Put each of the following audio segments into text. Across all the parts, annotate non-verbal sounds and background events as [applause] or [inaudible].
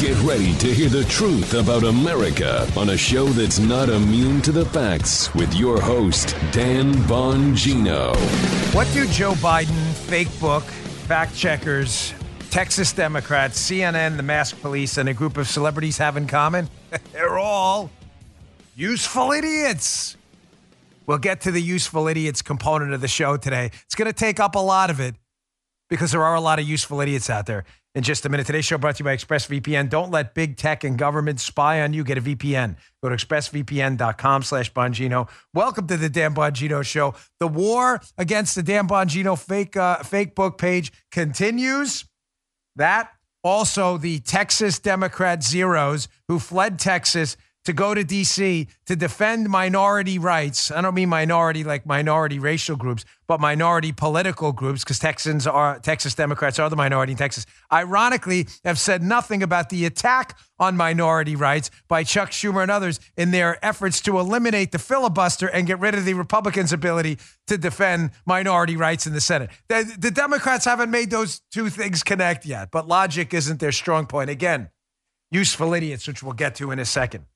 Get ready to hear the truth about America on a show that's not immune to the facts with your host, Dan Bongino. What do Joe Biden, fake book, fact checkers, Texas Democrats, CNN, the masked police, and a group of celebrities have in common? [laughs] They're all useful idiots. We'll get to the useful idiots component of the show today. It's going to take up a lot of it because there are a lot of useful idiots out there in just a minute. Today's show brought to you by ExpressVPN. Don't let big tech and government spy on you. Get a VPN. Go to expressvpn.com slash Bongino. Welcome to the Dan Bongino Show. The war against the Dan Bongino fake, uh, fake book page continues. That also the Texas Democrat Zeros who fled Texas to go to DC to defend minority rights. I don't mean minority like minority racial groups, but minority political groups, because Texans are Texas Democrats are the minority in Texas. Ironically, have said nothing about the attack on minority rights by Chuck Schumer and others in their efforts to eliminate the filibuster and get rid of the Republicans' ability to defend minority rights in the Senate. The, the Democrats haven't made those two things connect yet, but logic isn't their strong point. Again, useful idiots, which we'll get to in a second.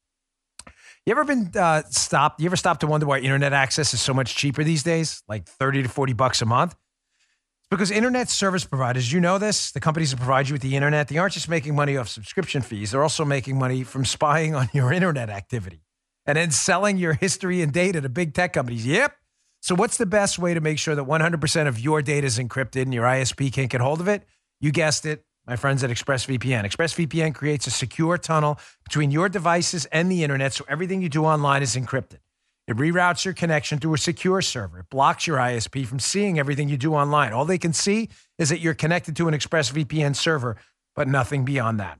You ever been uh, stopped? You ever stopped to wonder why internet access is so much cheaper these days, like 30 to 40 bucks a month? It's because internet service providers, you know this, the companies that provide you with the internet, they aren't just making money off subscription fees, they're also making money from spying on [laughs] your internet activity and then selling your history and data to big tech companies. Yep. So, what's the best way to make sure that 100% of your data is encrypted and your ISP can't get hold of it? You guessed it, my friends at ExpressVPN. ExpressVPN creates a secure tunnel between your devices and the internet so everything you do online is encrypted. It reroutes your connection to a secure server. It blocks your ISP from seeing everything you do online. All they can see is that you're connected to an ExpressVPN server, but nothing beyond that.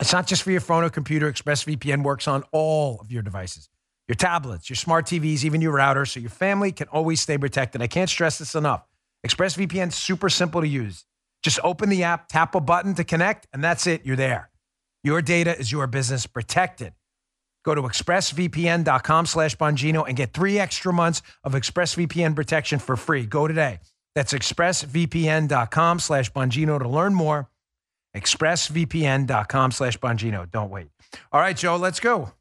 It's not just for your phone or computer. ExpressVPN works on all of your devices your tablets, your smart TVs, even your router, so your family can always stay protected. I can't stress this enough. ExpressVPN is super simple to use. Just open the app, tap a button to connect, and that's it. You're there. Your data is your business protected. Go to expressvpn.com slash Bongino and get three extra months of ExpressVPN protection for free. Go today. That's expressvpn.com slash Bongino to learn more. expressvpn.com slash Bongino. Don't wait. All right, Joe, let's go.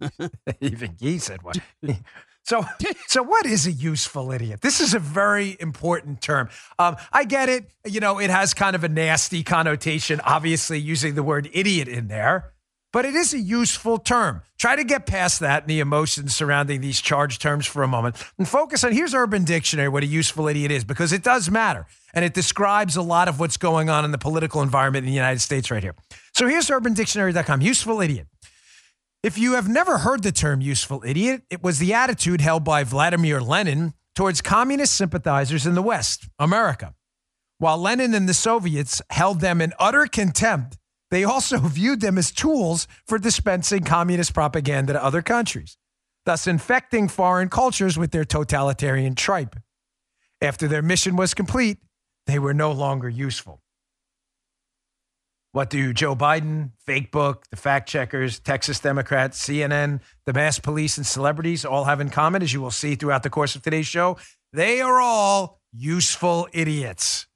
[laughs] Even he said what? [laughs] So, [laughs] so what is a useful idiot? This is a very important term. Um, I get it. You know, it has kind of a nasty connotation, obviously using the word idiot in there, but it is a useful term. Try to get past that and the emotions surrounding these charged terms for a moment and focus on here's Urban Dictionary, what a useful idiot is, because it does matter. And it describes a lot of what's going on in the political environment in the United States right here. So here's urbandictionary.com. Useful idiot. If you have never heard the term useful idiot, it was the attitude held by Vladimir Lenin towards communist sympathizers in the West, America. While Lenin and the Soviets held them in utter contempt, they also [laughs] viewed them as tools for dispensing communist propaganda to other countries, thus infecting foreign cultures with their totalitarian tripe. After their mission was complete, they were no longer useful. What do Joe Biden, fake book, the fact checkers, Texas Democrats, CNN, the mass police, and celebrities all have in common, as you will see throughout the course of today's show? They are all useful idiots.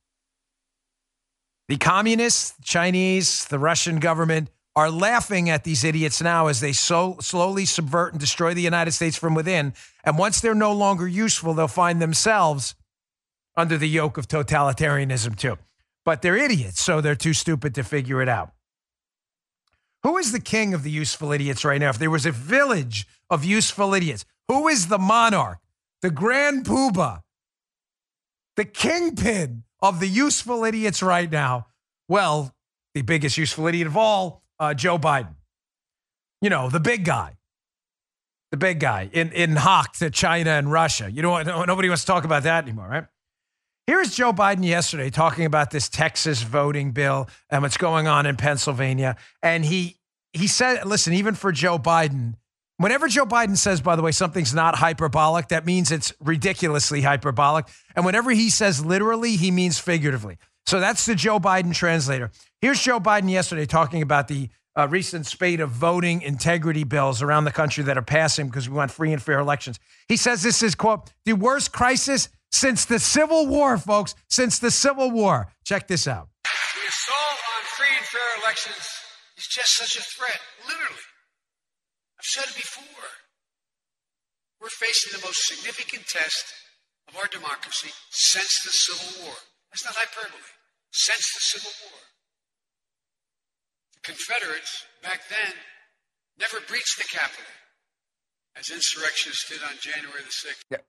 The communists, the Chinese, the Russian government are laughing at these idiots now as they so slowly subvert and destroy the United States from within. And once they're no longer useful, they'll find themselves under the yoke of totalitarianism too but they're idiots, so they're too stupid to figure it out. Who is the king of the useful idiots right now? If there was a village of useful idiots, who is the monarch, the grand poobah, the kingpin of the useful idiots right now? Well, the biggest useful idiot of all, uh, Joe Biden. You know, the big guy, the big guy in, in hock to China and Russia. You know? Nobody wants to talk about that anymore, right? Here's Joe Biden yesterday talking about this Texas voting bill and what's going on in Pennsylvania. And he he said, listen, even for Joe Biden, whenever Joe Biden says, by the way, something's not hyperbolic, that means it's ridiculously hyperbolic. And whenever he says literally, he means figuratively. So that's the Joe Biden translator. Here's Joe Biden yesterday talking about the uh, recent spate of voting integrity bills around the country that are passing because we want free and fair elections. He says this is, quote, the worst crisis since the Civil War, folks, since the Civil War. Check this out. The assault on free and fair elections is just such a threat, literally. I've said it before. We're facing the most significant test of our democracy since the Civil War. That's not hyperbole. Since the Civil War. The Confederates, back then, never breached the Capitol, as insurrectionists did on January the 6th. Yeah.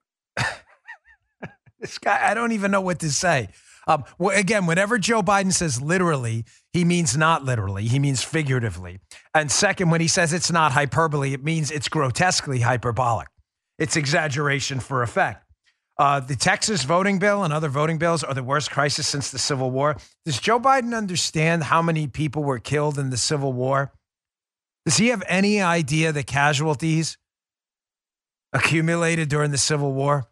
This guy, I don't even know what to say. Um, well, again, whenever Joe Biden says literally, he means not literally, he means figuratively. And second, when he says it's not hyperbole, it means it's grotesquely hyperbolic. It's exaggeration for effect. Uh, the Texas voting bill and other voting bills are the worst crisis since the Civil War. Does Joe Biden understand how many people were killed in the Civil War? Does he have any idea the casualties accumulated during the Civil War?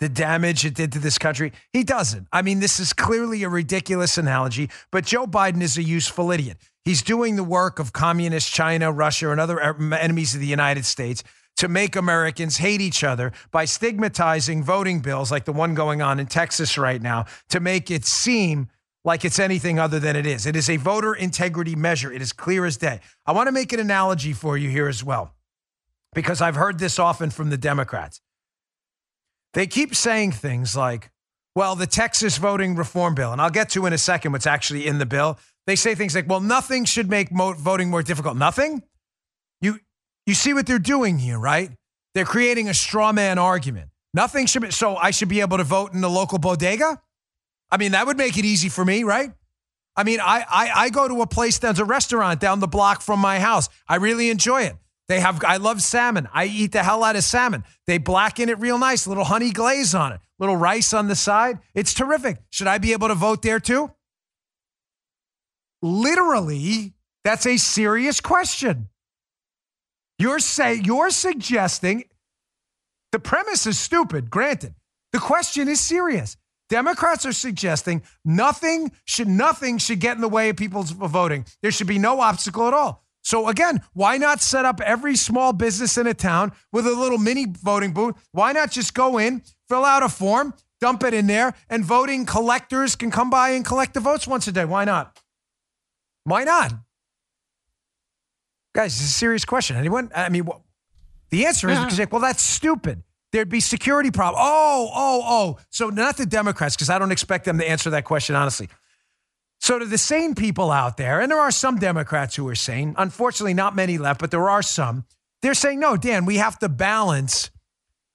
The damage it did to this country? He doesn't. I mean, this is clearly a ridiculous analogy, but Joe Biden is a useful idiot. He's doing the work of communist China, Russia, and other enemies of the United States to make Americans hate each other by stigmatizing voting bills like the one going on in Texas right now to make it seem like it's anything other than it is. It is a voter integrity measure. It is clear as day. I want to make an analogy for you here as well, because I've heard this often from the Democrats. They keep saying things like, well, the Texas voting reform bill, and I'll get to in a second what's actually in the bill. They say things like, well, nothing should make voting more difficult. Nothing? You, you see what they're doing here, right? They're creating a straw man argument. Nothing should be, so I should be able to vote in the local bodega? I mean, that would make it easy for me, right? I mean, I, I, I go to a place that's a restaurant down the block from my house. I really enjoy it. They have, I love salmon. I eat the hell out of salmon. They blacken it real nice, little honey glaze on it, little rice on the side. It's terrific. Should I be able to vote there too? Literally, that's a serious question. You're say you're suggesting the premise is stupid, granted. The question is serious. Democrats are suggesting nothing should nothing should get in the way of people's voting. There should be no obstacle at all. So again, why not set up every small business in a town with a little mini voting booth? Why not just go in, fill out a form, dump it in there, and voting collectors can come by and collect the votes once a day? Why not? Why not? Guys, it's a serious question. Anyone? I mean, the answer is because, well, that's stupid. There'd be security problem. Oh, oh, oh. So not the Democrats, because I don't expect them to answer that question honestly. So, to the sane people out there, and there are some Democrats who are sane, unfortunately, not many left, but there are some, they're saying, no, Dan, we have to balance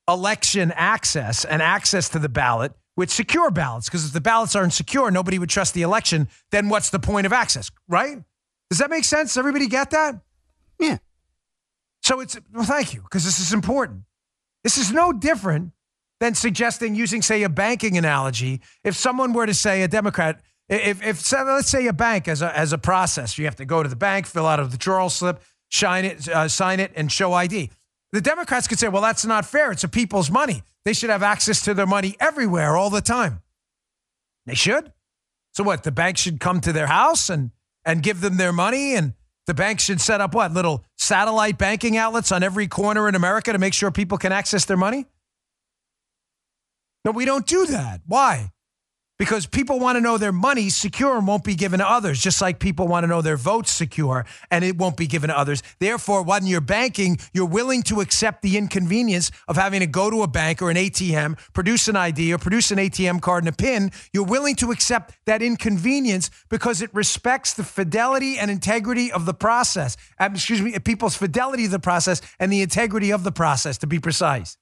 election access and access to the ballot with secure ballots. Because if the ballots aren't secure, nobody would trust the election. Then what's the point of access, right? Does that make sense? Everybody get that? Yeah. So it's, well, thank you, because this is important. This is no different than suggesting using, say, a banking analogy. If someone were to say, a Democrat, if, if let's say a bank as a, as a process, you have to go to the bank, fill out a withdrawal slip, shine it, uh, sign it, and show ID. The Democrats could say, well, that's not fair. It's a people's money. They should have access to their money everywhere all the time. They should. So what? The bank should come to their house and and give them their money, and the bank should set up what little satellite banking outlets on every corner in America to make sure people can access their money. No, we don't do that. Why? Because people want to know their money secure and won't be given to others, just like people want to know their votes secure and it won't be given to others. Therefore, when you're banking, you're willing to accept the inconvenience of having to go to a bank or an ATM, produce an ID or produce an ATM card and a PIN. You're willing to accept that inconvenience because it respects the fidelity and integrity of the process. Excuse me, people's fidelity of the process and the integrity of the process, to be precise.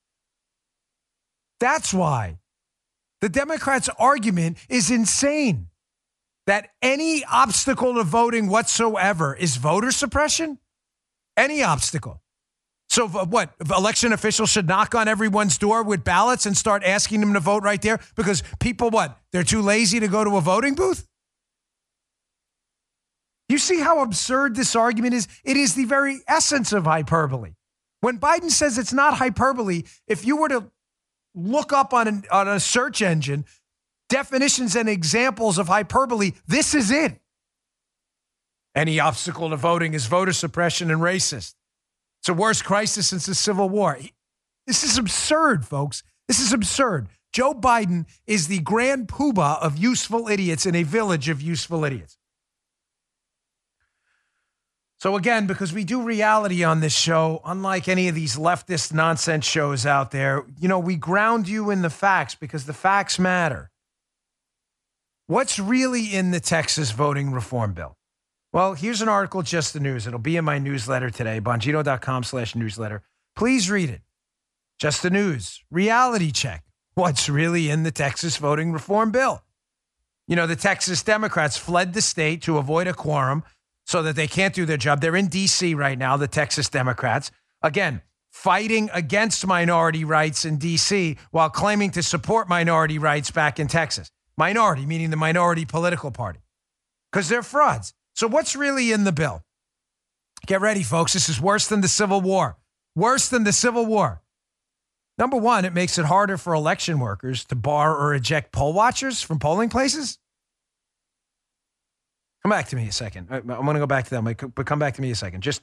That's why. The Democrats' argument is insane that any obstacle to voting whatsoever is voter suppression. Any obstacle. So what? Election officials should knock on everyone's door with ballots and start asking them to vote right there because people what? They're too lazy to go to a voting booth? You see how absurd this argument is? It is the very essence of hyperbole. When Biden says it's not hyperbole, if you were to look up on, an, on a search engine definitions and examples of hyperbole, this is it. Any obstacle to voting is voter suppression and racist. It's a worst crisis since the Civil War. This is absurd, folks. This is absurd. Joe Biden is the grand poobah of useful idiots in a village of useful idiots. So, again, because we do reality on this show, unlike any of these leftist nonsense shows out there, you know, we ground you in the facts because the facts matter. What's really in the Texas voting reform bill? Well, here's an article, just the news. It'll be in my newsletter today, bongino.com slash newsletter. Please read it. Just the news. Reality check. What's really in the Texas voting reform bill? You know, the Texas Democrats fled the state to avoid a quorum so that they can't do their job. They're in D.C. right now, the Texas Democrats. Again, fighting against minority rights in D.C. while claiming to support minority rights back in Texas. Minority, meaning the minority political party, because they're frauds. So, what's really in the bill? Get ready, folks. This is worse than the Civil War. Worse than the Civil War. Number one, it makes it harder for election workers to bar or eject poll watchers from polling places. Come back to me a second. I, am going to go back to them, but come back to me a second. Just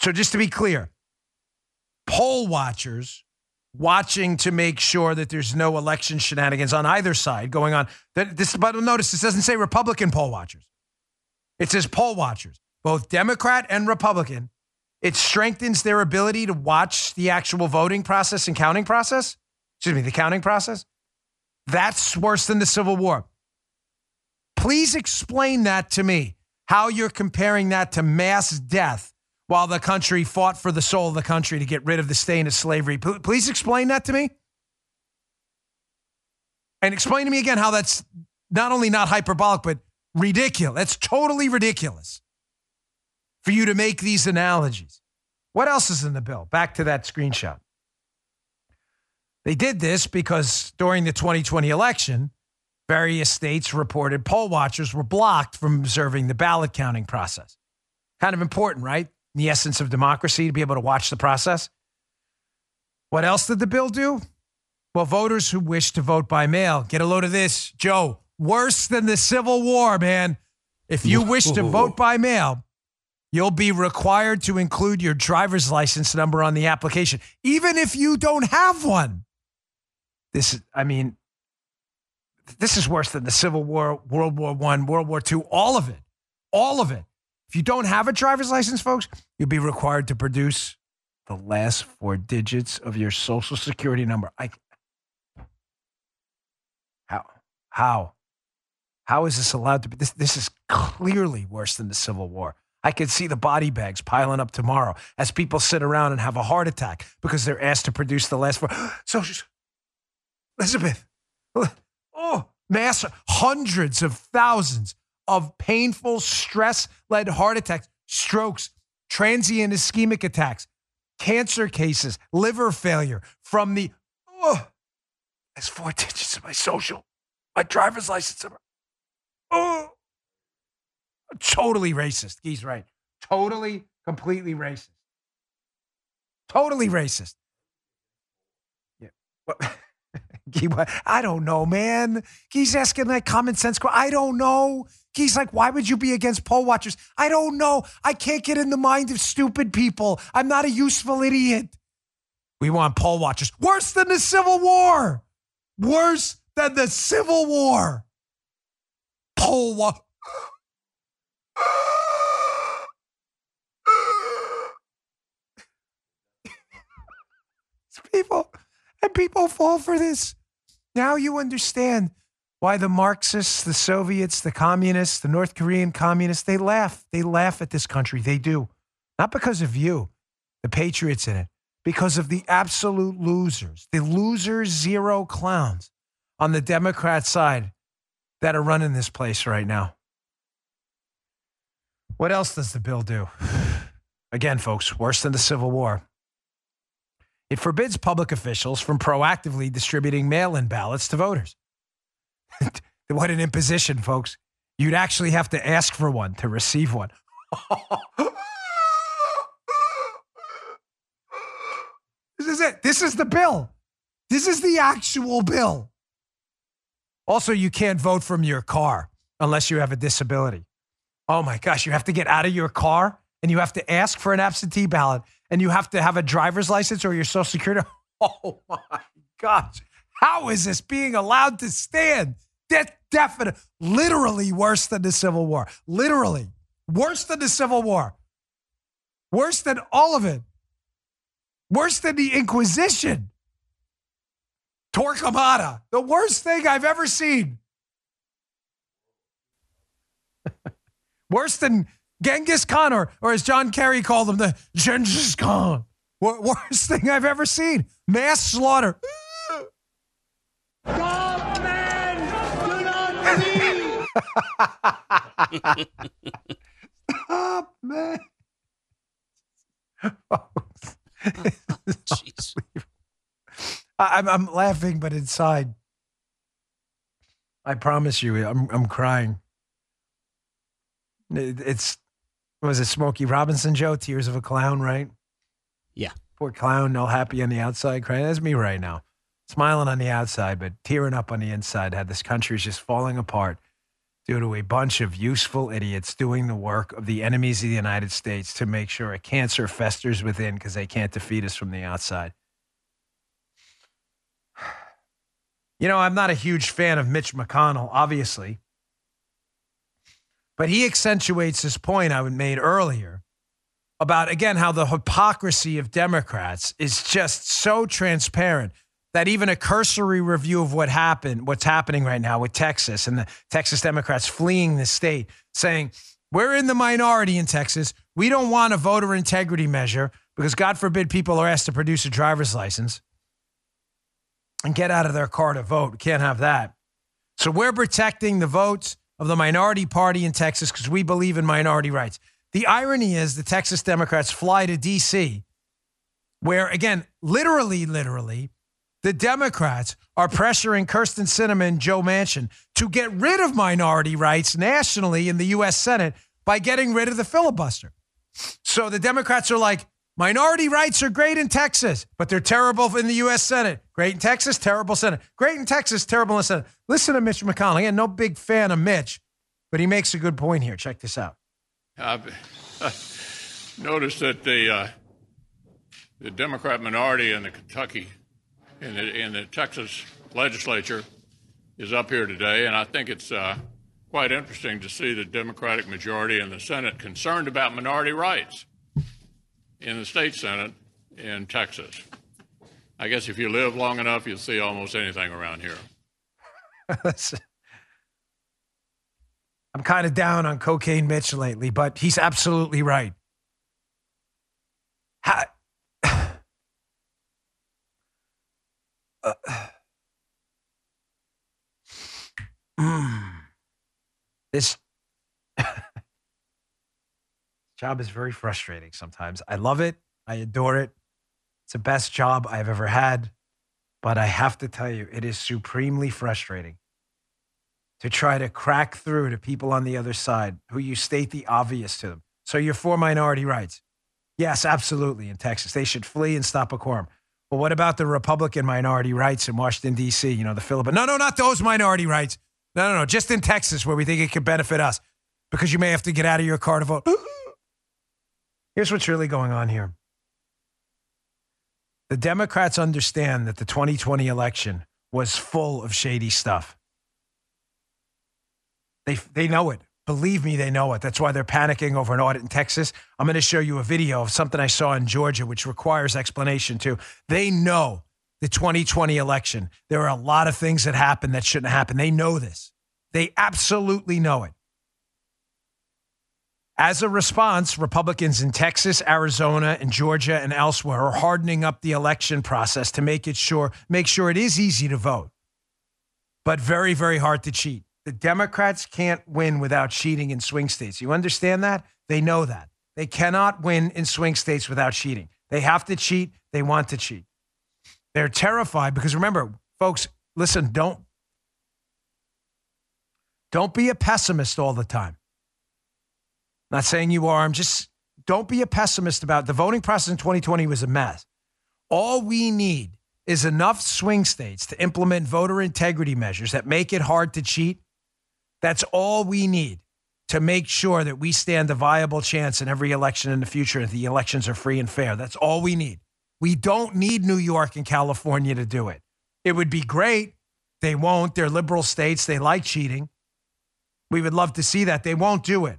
so, just to be clear, poll watchers watching to make sure that there's no election shenanigans on either side going on. That this, but notice this doesn't say Republican poll watchers. It says poll watchers, both Democrat and Republican. It strengthens their ability to watch the actual voting process and counting process. Excuse me, the counting process. That's worse than the Civil War. Please explain that to me, how you're comparing that to mass death while the country fought for the soul of the country to get rid of the stain of slavery. Please explain that to me. And explain to me again how that's not only not hyperbolic, but ridiculous. That's totally ridiculous for you to make these analogies. What else is in the bill? Back to that screenshot. They did this because during the 2020 election, various states reported poll watchers were blocked from observing the ballot counting process. Kind of important, right? In The essence of democracy to be able to watch the process. What else did the bill do? Well, voters who wish to vote by mail get a load of this. Joe, worse than the Civil War, man. If you wish to vote by mail, you'll be required to include your driver's license number on the application, even if you don't have one. This, I mean, this is worse than the Civil War, World War One, World War Two, all of it, all of it. If you don't have a driver's license, folks, you'll be required to produce the last four digits of your social security number. I how how how is this allowed to be? This this is clearly worse than the Civil War. I could see the body bags piling up tomorrow as people sit around and have a heart attack because they're asked to produce the last four. [gasps] So, Elizabeth, Oh, mass hundreds of thousands of painful, stress led heart attacks, strokes, transient ischemic attacks, cancer cases, liver failure from the, oh, that's four [laughs] digits of my social, my driver's license number. Oh, totally racist. He's right. Totally, completely racist. Totally racist. Yeah. [laughs] I don't know, man. He's asking like common sense. Question. I don't know. He's like, why would you be against poll watchers? I don't know. I can't get in the mind of stupid people. I'm not a useful idiot. We want poll watchers. Worse than the Civil War. Worse than the Civil War. Poll watch. [laughs] people and people fall for this. Now you understand why the Marxists, the Soviets, the communists, the North Korean communists, they laugh. They laugh at this country. They do. Not because of you, the patriots in it, because of the absolute losers, the loser zero clowns on the Democrat side that are running this place right now. What else does the bill do? [sighs] again, folks, worse than the Civil War. It forbids public officials from proactively distributing mail in ballots to voters. [laughs] what an imposition, folks. You'd actually have to ask for one to receive one. [laughs] this is it. This is the bill. This is the actual bill. Also, you can't vote from your car unless you have a disability. Oh my gosh, you have to get out of your car and you have to ask for an absentee ballot and you have to have a driver's license or your social security. [laughs] Oh my gosh. How is this being allowed to stand? That definitely, literally worse than the Civil War. Literally worse than the Civil War. Worse than all of it. Worse than the Inquisition. Torquemada, the worst thing I've ever seen. [laughs] Worse than Genghis Khan, or, or as John Kerry called him, the Genghis Khan. Worst thing I've ever seen. Mass slaughter. God, man, do not leave. Stop, man. Jeez. I, I'm, I'm laughing, but inside, I promise you, I'm, I'm crying. It- It's, was it Smokey Robinson, Joe? Tears of a Clown, right? Yeah. Poor clown, all happy on the outside, crying. That's me right now. Smiling on the outside, but tearing up on the inside. How this country is just falling apart due to a bunch of useful idiots doing the work of the enemies of the United States to make sure a cancer festers within because they can't defeat us from the outside. [sighs] You know, I'm not a huge fan of Mitch McConnell, obviously, but he accentuates this point I made earlier about, again, how the hypocrisy of Democrats is just so transparent that even a cursory review of what happened, what's happening right now with Texas and the Texas Democrats fleeing the state, saying, we're in the minority in Texas. We don't want a voter integrity measure because, God forbid, people are asked to produce a driver's license and get out of their car to vote. We can't have that. So we're protecting the votes of the minority party in Texas because we believe in minority rights. The irony is the Texas Democrats fly to D.C., where, again, literally, literally, the Democrats are pressuring Kyrsten Sinema and Joe Manchin to get rid of minority rights nationally in the U.S. Senate by getting rid of the filibuster. So the Democrats are like, minority rights are great in Texas, but they're terrible in the U.S. Senate. Great in Texas, terrible Senate. Great in Texas, terrible in Senate. Listen to Mitch McConnell. Again, no big fan of Mitch, but he makes a good point here. Check this out. I've [laughs] noticed that the uh, the Democrat minority in the Kentucky in the in the Texas legislature is up here today, and I think it's uh, quite interesting to see the Democratic majority in the Senate concerned about minority rights in the state Senate in Texas. I guess if you live long enough, you'll see almost anything around here. [laughs] I'm kind of down on cocaine Mitch lately, but he's absolutely right. How, [sighs] Uh, [sighs] mm. this [laughs] job is very frustrating sometimes. I love it. I adore it. It's the best job I've ever had. But I have to tell you, it is supremely frustrating to try to crack through to people on the other side who you state the obvious to them. So you're for minority rights. Yes, absolutely. In Texas, they should flee and stop a quorum. But what about the Republican minority rights in Washington, D.C., you know, the Philippines? No, no, not those minority rights. No, no, no, just in Texas where we think it could benefit us because you may have to get out of your car to vote. [gasps] Here's what's really going on here the Democrats understand that the 2020 election was full of shady stuff. They, they know it. Believe me, they know it. That's why they're panicking over an audit in Texas. I'm going to show you a video of something I saw in Georgia, which requires explanation too. They know the 2020 election. There are a lot of things that happened that shouldn't happen. They know this. They absolutely know it. As a response, Republicans in Texas, Arizona, and Georgia and elsewhere are hardening up the election process to make it sure make sure it is easy to vote, but very, very hard to cheat. The Democrats can't win without cheating in swing states. You understand that? They know that. They cannot win in swing states without cheating. They have to cheat. They want to cheat. They're terrified because remember, folks, listen, don't don't be a pessimist all the time. Not saying you are. I'm just don't be a pessimist about the voting process in 2020 was a mess. All we need is enough swing states to implement voter integrity measures that make it hard to cheat. That's all we need to make sure that we stand a viable chance in every election in the future and the elections are free and fair. That's all we need. We don't need New York and California to do it. It would be great. They won't. They're liberal states. They like cheating. We would love to see that. They won't do it.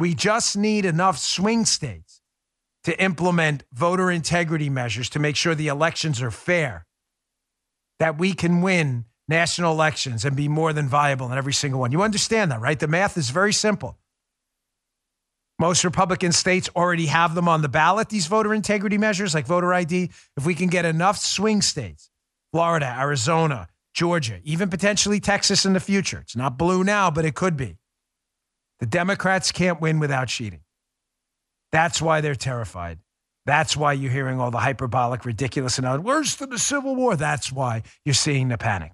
We just need enough swing states to implement voter integrity measures to make sure the elections are fair, that we can win national elections and be more than viable in every single one. You understand that, right? The math is very simple. Most Republican states already have them on the ballot, these voter integrity measures like voter ID. If we can get enough swing states, Florida, Arizona, Georgia, even potentially Texas in the future, it's not blue now, but it could be. The Democrats can't win without cheating. That's why they're terrified. That's why you're hearing all the hyperbolic, ridiculous, and worse than the Civil War. That's why you're seeing the panic.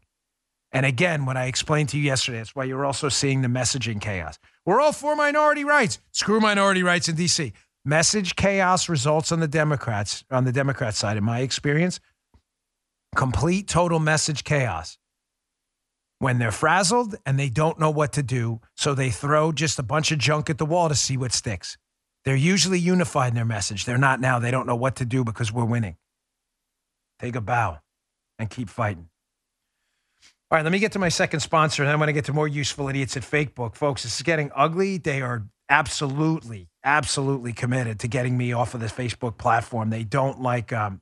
And again, when I explained to you yesterday, that's why you're also seeing the messaging chaos. We're all for minority rights. Screw minority rights in DC. Message chaos results on the Democrats, on the Democrat side, in my experience, complete total message chaos. When they're frazzled and they don't know what to do, so they throw just a bunch of junk at the wall to see what sticks. They're usually unified in their message. They're not now. They don't know what to do because we're winning. Take a bow and keep fighting. All right, let me get to my second sponsor, and I'm going to get to more useful idiots at Fakebook. Folks, this is getting ugly. They are absolutely, absolutely committed to getting me off of this Facebook platform. They don't like, um,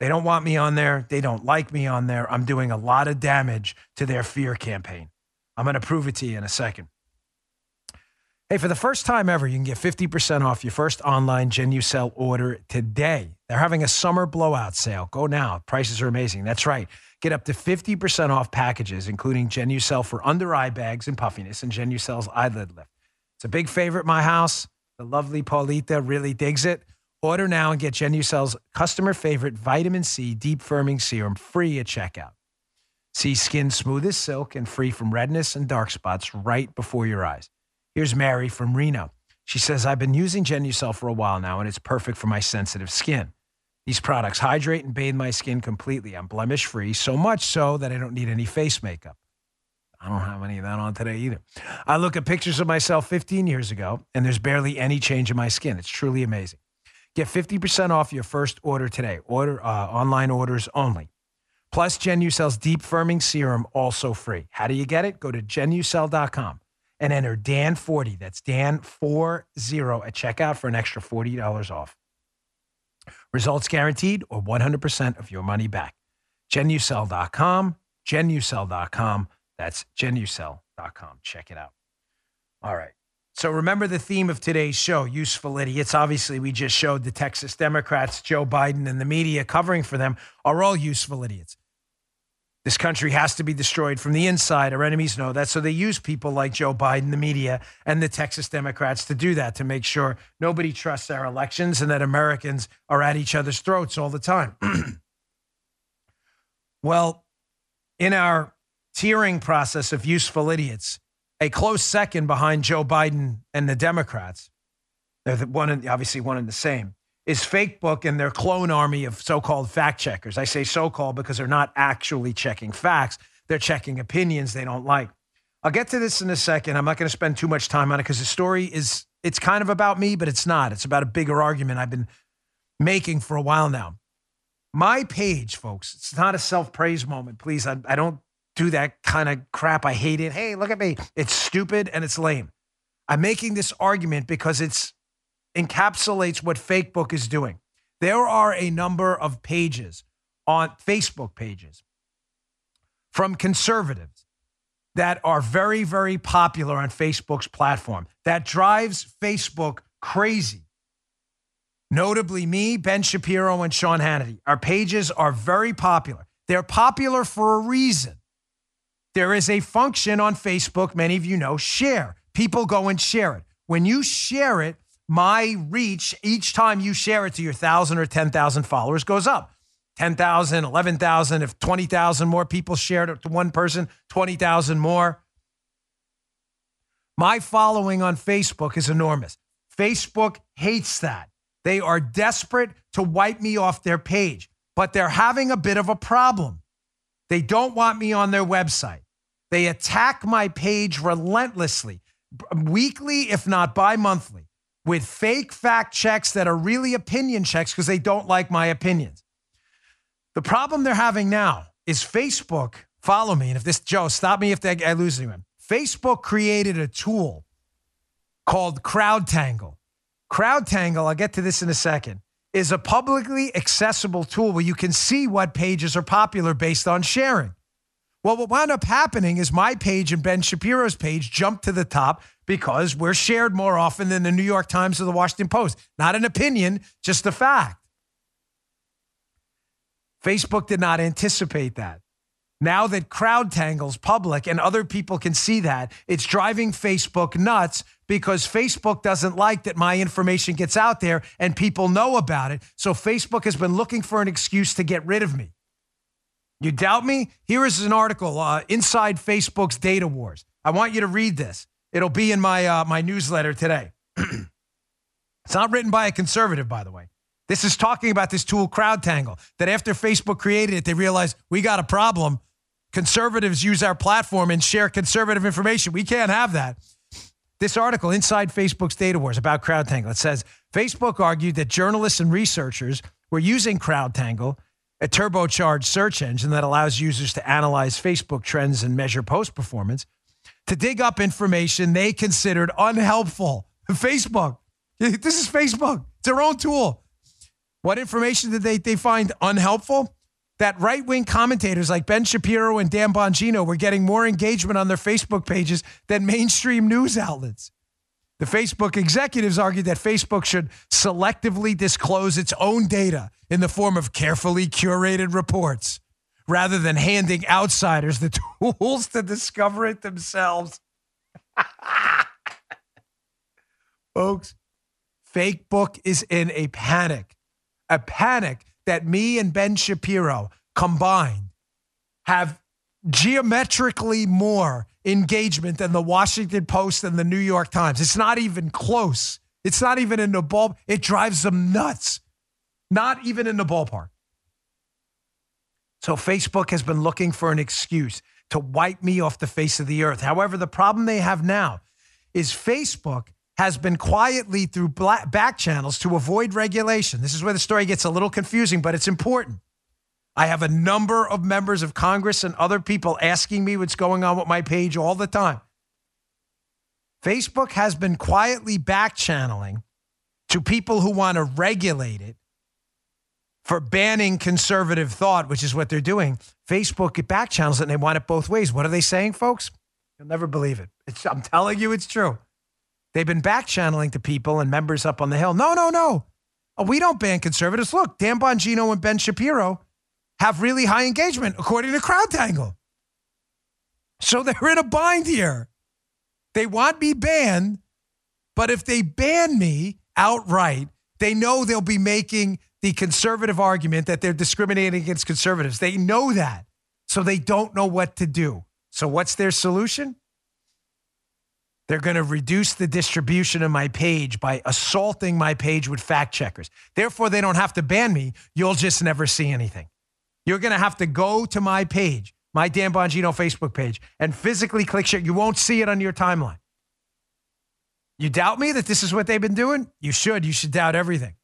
they don't want me on there. They don't like me on there. I'm doing a lot of damage to their fear campaign. I'm going to prove it to you in a second. Hey, for the first time ever, you can get 50% off your first online Genucel order today. They're having a summer blowout sale. Go now. Prices are amazing. That's right. Get up to 50% off packages, including Genucel for under eye bags and puffiness and Genucel's eyelid lift. It's a big favorite in my house. The lovely Paulita really digs it. Order now and get Genucel's customer favorite vitamin C deep firming serum free at checkout. See skin smooth as silk and free from redness and dark spots right before your eyes. Here's Mary from Reno. She says, I've been using Genucel for a while now, and it's perfect for my sensitive skin. These products hydrate and bathe my skin completely. I'm blemish free, so much so that I don't need any face makeup. I don't have any of that on today either. I look at pictures of myself 15 years ago, and there's barely any change in my skin. It's truly amazing. Get 50% off your first order today. Order uh, online orders only. Plus, Genucel's deep firming serum also free. How do you get it? Go to genucel.com and enter Dan40. That's Dan40 at checkout for an extra $40 off. Results guaranteed or 100% of your money back. Genucel.com, genucel.com. That's genucel.com. Check it out. All right. So remember the theme of today's show, useful idiots. Obviously, we just showed the Texas Democrats, Joe Biden, and the media covering for them are all useful idiots. This country has to be destroyed from the inside. Our enemies know that. So they use people like Joe Biden, the media, and the Texas Democrats to do that, to make sure nobody trusts our elections and that Americans are at each other's throats all the time. [clears throat] well, in our tiering process of useful idiots, a close second behind Joe Biden and the Democrats, they're the one obviously one and the same, is Fakebook and their clone army of so called fact checkers. I say so called because they're not actually checking facts, they're checking opinions they don't like. I'll get to this in a second. I'm not going to spend too much time on it because the story is, it's kind of about me, but it's not. It's about a bigger argument I've been making for a while now. My page, folks, it's not a self praise moment. Please, I, I don't do that kind of crap. I hate it. Hey, look at me. It's stupid and it's lame. I'm making this argument because it's encapsulates what Fakebook is doing. There are a number of pages on Facebook pages from conservatives that are very, very popular on Facebook's platform that drives Facebook crazy. Notably, me, Ben Shapiro, and Sean Hannity. Our pages are very popular. They're popular for a reason. There is a function on Facebook, many of you know, share. People go and share it. when you share it, my reach each time you share it to your 1,000 or 10,000 followers goes up. 10,000, 11,000, if 20,000 more people shared it to one person, 20,000 more. My following on Facebook is enormous. Facebook hates that. They are desperate to wipe me off their page, but they're having a bit of a problem. They don't want me on their website. They attack my page relentlessly, weekly, if not bi monthly, with fake fact checks that are really opinion checks because they don't like my opinions. The problem they're having now is Facebook. Follow me, and if this Joe, stop me if they, I lose anyone. Facebook created a tool called CrowdTangle. CrowdTangle, I'll get to this in a second, is a publicly accessible tool where you can see what pages are popular based on sharing. Well, what wound up happening is my page and Ben Shapiro's page jumped to the top because we're shared more often than the New York Times or the Washington Post. Not an opinion, just a fact. Facebook did not anticipate that. Now that CrowdTangle's public and other people can see that, it's driving Facebook nuts because Facebook doesn't like that my information gets out there and people know about it. So Facebook has been looking for an excuse to get rid of me. You doubt me? Here is an article uh, inside Facebook's data wars. I want you to read this. It'll be in my uh, my newsletter today. [clears throat] it's not written by a conservative, by the way. This is talking about this tool, CrowdTangle, that after Facebook created it, they realized we got a problem. Conservatives use our platform and share conservative information. We can't have that. This article, Inside Facebook's Data Wars, about CrowdTangle, it says Facebook argued that journalists and researchers were using CrowdTangle, a turbocharged search engine that allows users to analyze Facebook trends and measure post performance, to dig up information they considered unhelpful. [laughs] Facebook. [laughs] This is Facebook. It's their own tool. What information did they, they find unhelpful? That right wing commentators like Ben Shapiro and Dan Bongino were getting more engagement on their Facebook pages than mainstream news outlets. The Facebook executives argued that Facebook should selectively disclose its own data in the form of carefully curated reports rather than handing outsiders the [laughs] tools to discover it themselves. [laughs] Folks, Facebook is in a panic a panic that me and Ben Shapiro combined have geometrically more engagement than the Washington Post and the New York Times. It's not even close. It's not even in the ball. It drives them nuts. Not even in the ballpark. So Facebook has been looking for an excuse to wipe me off the face of the earth. However, the problem they have now is Facebook has been quietly through back channels to avoid regulation. This is where the story gets a little confusing, but it's important. I have a number of members of Congress and other people asking me what's going on with my page all the time. Facebook has been quietly back channeling to people who want to regulate it for banning conservative thought, which is what they're doing. Facebook back channels it and they want it both ways. What are they saying, folks? You'll never believe it. It's, I'm telling you, it's true. They've been back channeling to people and members up on the Hill. No, no, no. We don't ban conservatives. Look, Dan Bongino and Ben Shapiro have really high engagement, according to CrowdTangle. So they're in a bind here. They want me banned, but if they ban me outright, they know they'll be making the conservative argument that they're discriminating against conservatives. They know that. So they don't know what to do. So what's their solution? They're going to reduce the distribution of my page by assaulting my page with fact checkers. Therefore, they don't have to ban me. You'll just never see anything. You're going to have to go to my page, my Dan Bongino Facebook page, and physically click share. You won't see it on your timeline. You doubt me that this is what they've been doing? You should. You should doubt everything.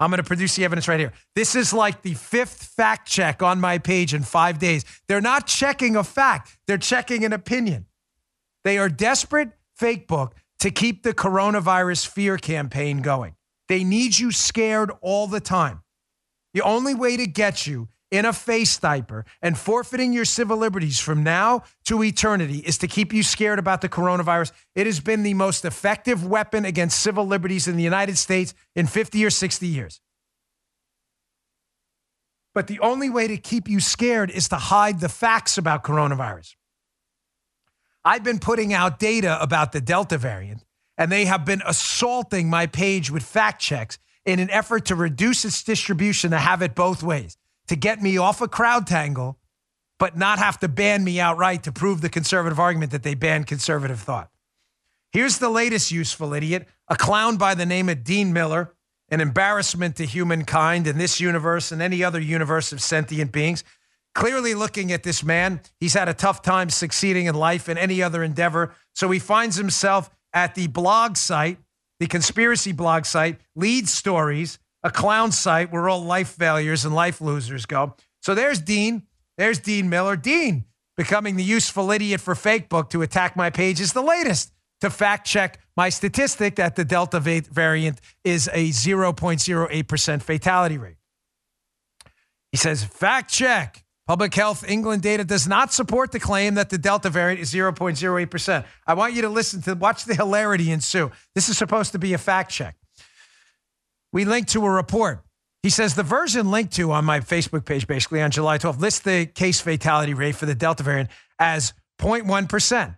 I'm going to produce the evidence right here. This is like the fifth fact check on my page in five days. They're not checking a fact, they're checking an opinion. They are desperate fake book to keep the coronavirus fear campaign going. They need you scared all the time. The only way to get you in a face diaper and forfeiting your civil liberties from now to eternity is to keep you scared about the coronavirus. It has been the most effective weapon against civil liberties in the United States in 50 or 60 years. But the only way to keep you scared is to hide the facts about coronavirus. I've been putting out data about the Delta variant, and they have been assaulting my page with fact checks in an effort to reduce its distribution to have it both ways, to get me off a CrowdTangle, but not have to ban me outright to prove the conservative argument that they banned conservative thought. Here's the latest useful idiot a clown by the name of Dean Miller, an embarrassment to humankind in this universe and any other universe of sentient beings. Clearly, looking at this man, he's had a tough time succeeding in life and any other endeavor. So he finds himself at the blog site, the conspiracy blog site, Lead Stories, a clown site where all life failures and life losers go. So there's Dean. There's Dean Miller. Dean becoming the useful idiot for Fakebook to attack my page is the latest to fact check my statistic that the Delta variant is a 0.08% fatality rate. He says, fact check. Public Health England data does not support the claim that the Delta variant is 0.08%. I want you to listen to, watch the hilarity ensue. This is supposed to be a fact check. We link to a report. He says the version linked to on my Facebook page, basically on July 12th, lists the case fatality rate for the Delta variant as 0.1%.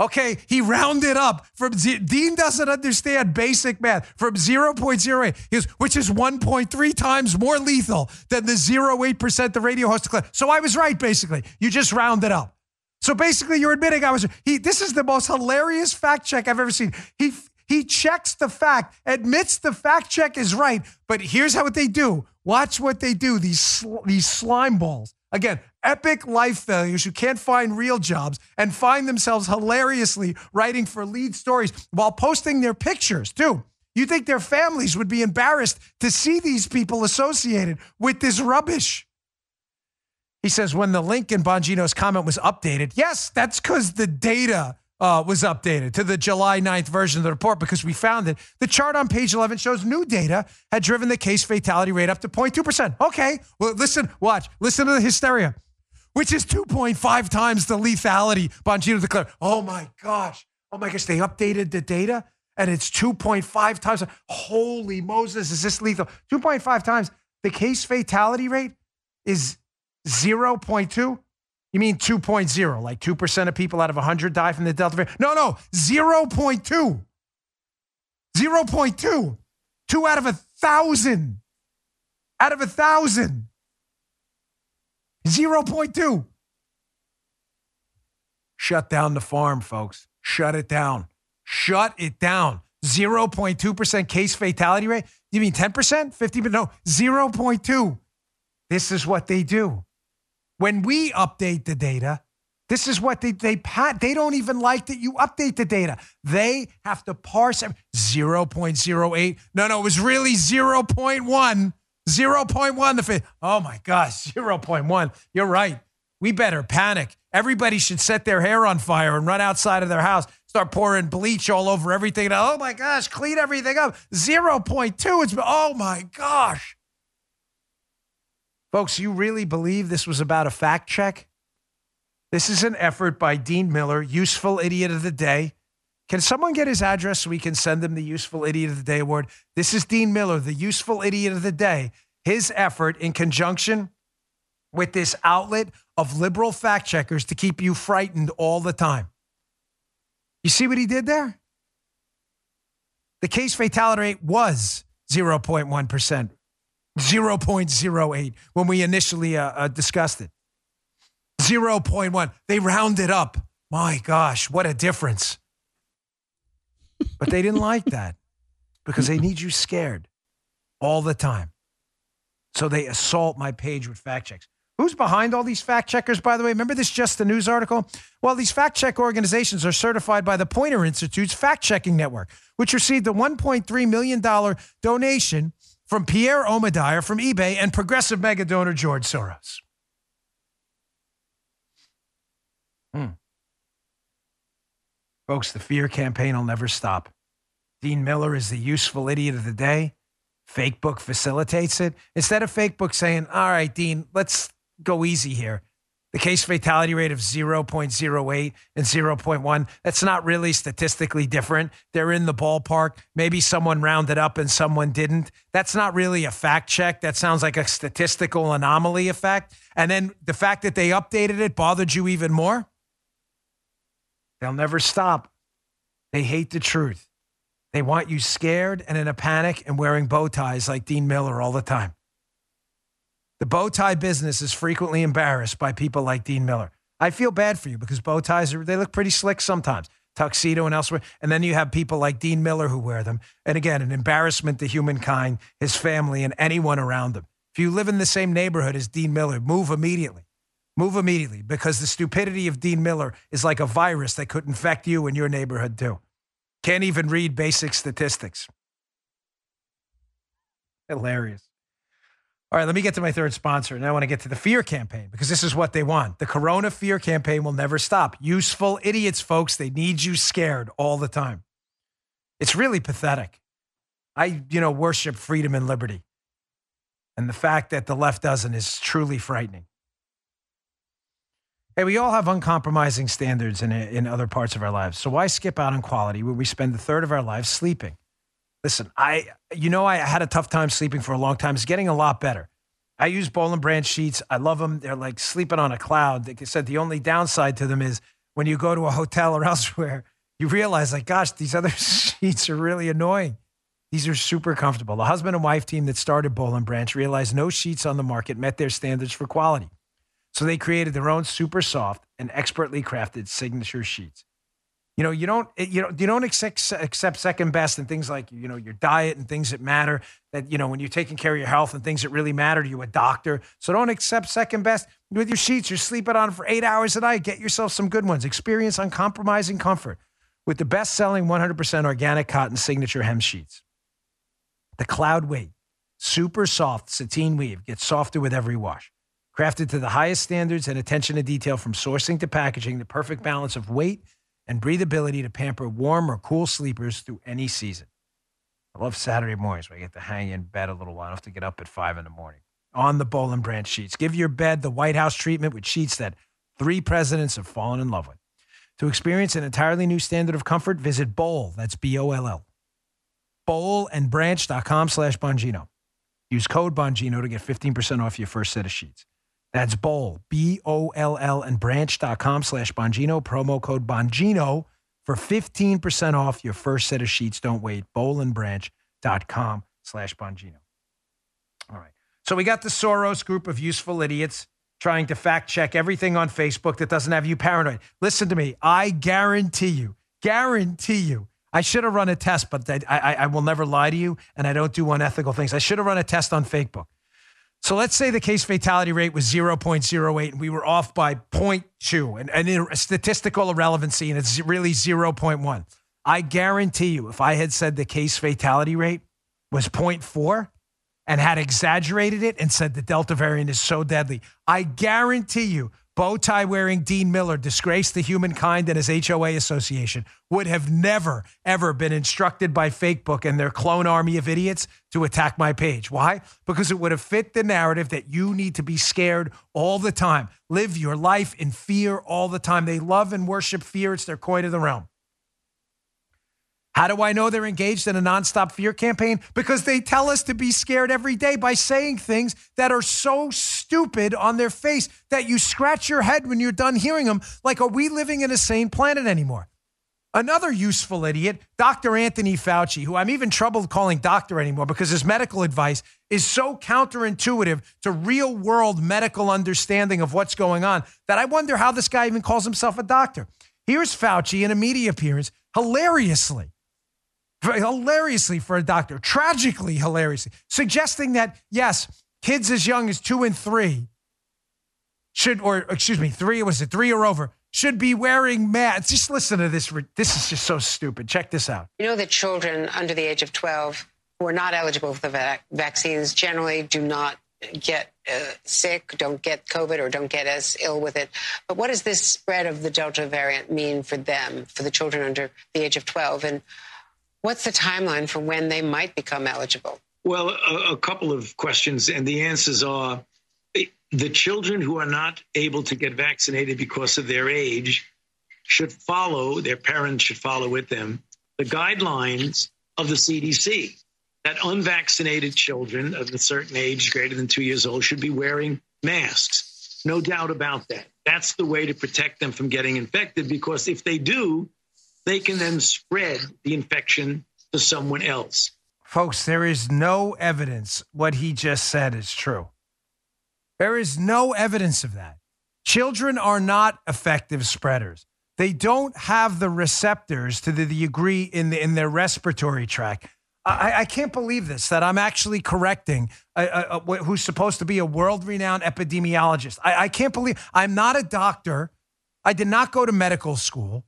Okay, he rounded up from Dean doesn't understand basic math from 0.08, which is 1.3 times more lethal than the 0.8% the radio host declared. So I was right, basically. You just rounded up. So basically, you're admitting I was he. This is the most hilarious fact check I've ever seen. He he checks the fact, admits the fact check is right, but here's how what they do. Watch what they do. These sl- these slime balls. Again, epic life failures who can't find real jobs and find themselves hilariously writing for lead stories while posting their pictures, too. You think their families would be embarrassed to see these people associated with this rubbish? He says when the link in Bongino's comment was updated, yes, that's because the data uh, was updated to the July 9th version of the report because we found it. The chart on page 11 shows new data had driven the case fatality rate up to 0.2%. Okay, well, listen, watch, listen to the hysteria, which is 2.5 times the lethality Bongino declared. Oh my gosh. Oh my gosh, they updated the data and it's 2.5 times. Holy Moses, is this lethal? 2.5 times. The case fatality rate is 0.2. You mean 2.0, like 2% of people out of 100 die from the Delta variant? No, no, 0.2. 0.2. Two out of a thousand. Out of a thousand. 0.2. Shut down the farm, folks. Shut it down. Shut it down. 0.2% case fatality rate? You mean 10%? 50%? No, 0.2. This is what they do. When we update the data, this is what they they pat. They don't even like that you update the data. They have to parse 0.08. No, no, it was really 0.1. 0.1 the fifth. Oh my gosh, [laughs] 0.1. You're right. We better panic. Everybody should set their hair on fire and run outside of their house, start pouring bleach all over everything. Oh my gosh, clean everything up. 0.2. It's oh my gosh. Folks, you really believe this was about a fact check? This is an effort by Dean Miller, useful idiot of the day. Can someone get his address so we can send him the Useful Idiot of the Day award? This is Dean Miller, the Useful Idiot of the Day. His effort in conjunction with this outlet of liberal fact checkers to keep you frightened all the time. You see what he did there? The case fatality rate was 0.1%. 0.08 when we initially uh, uh, discussed it. 0.1. They rounded up. My gosh, what a difference. But they didn't like that because they need you scared all the time. So they assault my page with fact checks. Who's behind all these fact checkers, by the way? Remember this just a news article? Well, these fact check organizations are certified by the Poynter Institute's fact checking network, which received a $1.3 million donation from Pierre Omidyar from eBay and progressive mega donor George Soros. Hmm. Folks, the fear campaign will never stop. Dean Miller is the useful idiot of the day. Fake book facilitates it. Instead of fake book saying, all right, Dean, let's go easy here the case fatality rate of 0.08 and 0.1 that's not really statistically different. They're in the ballpark. Maybe someone rounded up and someone didn't. That's not really a fact check. That sounds like a statistical anomaly effect. And then the fact that they updated it bothered you even more? They'll never stop. They hate the truth. They want you scared and in a panic and wearing bow ties like Dean Miller all the time. The bow tie business is frequently embarrassed by people like Dean Miller. I feel bad for you because bow ties are, they look pretty slick sometimes, tuxedo and elsewhere. And then you have people like Dean Miller who wear them. And again, an embarrassment to humankind, his family, and anyone around them. If you live in the same neighborhood as Dean Miller, move immediately. Move immediately because the stupidity of Dean Miller is like a virus that could infect you and your neighborhood too. Can't even read basic statistics. Hilarious. All right, let me get to my third sponsor. And I want to get to the fear campaign because this is what they want. The Corona fear campaign will never stop. Useful idiots, folks. They need you scared all the time. It's really pathetic. I, you know, worship freedom and liberty. And the fact that the left doesn't is truly frightening. Hey, we all have uncompromising standards in, in other parts of our lives. So why skip out on quality where we spend a third of our lives sleeping? Listen, I you know I had a tough time sleeping for a long time. It's getting a lot better. I use Boll and Branch sheets. I love them. They're like sleeping on a cloud. They said the only downside to them is when you go to a hotel or [laughs] elsewhere, you realize like, gosh, these other [laughs] sheets are really annoying. These are super comfortable. The husband and wife team that started Boll and Branch realized no sheets on the market met their standards for quality. So they created their own super soft and expertly crafted signature sheets. You know, you don't eh, you know you don't accept, accept second best in things like you know your diet and things that matter. That you know when you're taking care of your health and things that really matter to you, a doctor. So don't accept second best with your sheets. You're sleeping on for eight hours a night. Get yourself some good ones. Experience uncompromising comfort with the best-selling 100% organic cotton signature hem sheets. The Cloud Weight, super soft sateen weave, gets softer with every wash. Crafted to the highest standards and attention to detail from sourcing to packaging, the perfect balance of weight and breathability to pamper warm or cool sleepers through any season. I love Saturday mornings where I get to hang in bed a little while. I don't have to get up at five in the morning. On the Boll and Branch sheets. Give your bed the White House treatment with sheets that three presidents have fallen in love with. To experience an entirely new standard of comfort, visit Boll, that's B O L L, bollandbranch.com slash Bongino. Use code Bongino to get 15% off your first set of sheets. That's Boll, B O L L, and branch.com slash Bongino. Promo code Bongino for 15% off your first set of sheets. Don't wait. Bollandbranch.com slash Bongino. All right. So we got the Soros group of useful idiots trying to fact check everything on Facebook that doesn't have you paranoid. Listen to me. I guarantee you, guarantee you, I should have run a test, but I, I, I will never lie to you, and I don't do unethical things. I should have run a test on Facebook. So let's say the case fatality rate was 0.08 and we were off by 0.2 and, and statistical irrelevancy and it's really 0.1. I guarantee you, if I had said the case fatality rate was 0.4 and had exaggerated it and said the Delta variant is so deadly, I guarantee you bow tie wearing Dean Miller, disgraced to humankind and his HOA association, would have never, ever been instructed by Fakebook and their clone army of idiots to attack my page. Why? Because it would have fit the narrative that you need to be scared all the time. Live your life in fear all the time. They love and worship fear, it's their coin of the realm. How do I know they're engaged in a nonstop fear campaign? Because they tell us to be scared every day by saying things that are so stupid on their face that you scratch your head when you're done hearing them. Like, are we living in a sane planet anymore? Another useful idiot, Dr. Anthony Fauci, who I'm even troubled calling doctor anymore because his medical advice is so counterintuitive to real world medical understanding of what's going on that I wonder how this guy even calls himself a doctor. Here's Fauci in a media appearance, hilariously hilariously for a doctor, tragically hilariously, suggesting that, yes, kids as young as two and three should, or excuse me, three, was it three or over, should be wearing masks. Just listen to this. This is just so stupid. Check this out. You know that children under the age of 12 who are not eligible for the vac- vaccines generally do not get uh, sick, don't get COVID, or don't get as ill with it. But what does this spread of the Delta variant mean for them, for the children under the age of 12? And What's the timeline for when they might become eligible? Well, a, a couple of questions, and the answers are the children who are not able to get vaccinated because of their age should follow, their parents should follow with them, the guidelines of the CDC that unvaccinated children of a certain age, greater than two years old, should be wearing masks. No doubt about that. That's the way to protect them from getting infected because if they do, they can then spread the infection to someone else. Folks, there is no evidence what he just said is true. There is no evidence of that. Children are not effective spreaders. They don't have the receptors to the degree in, the, in their respiratory tract. I, I, can't believe this that I'm actually correcting a, a, a, who's supposed to be a world renowned epidemiologist. I, I can't believe I'm not a doctor. I did not go to medical school.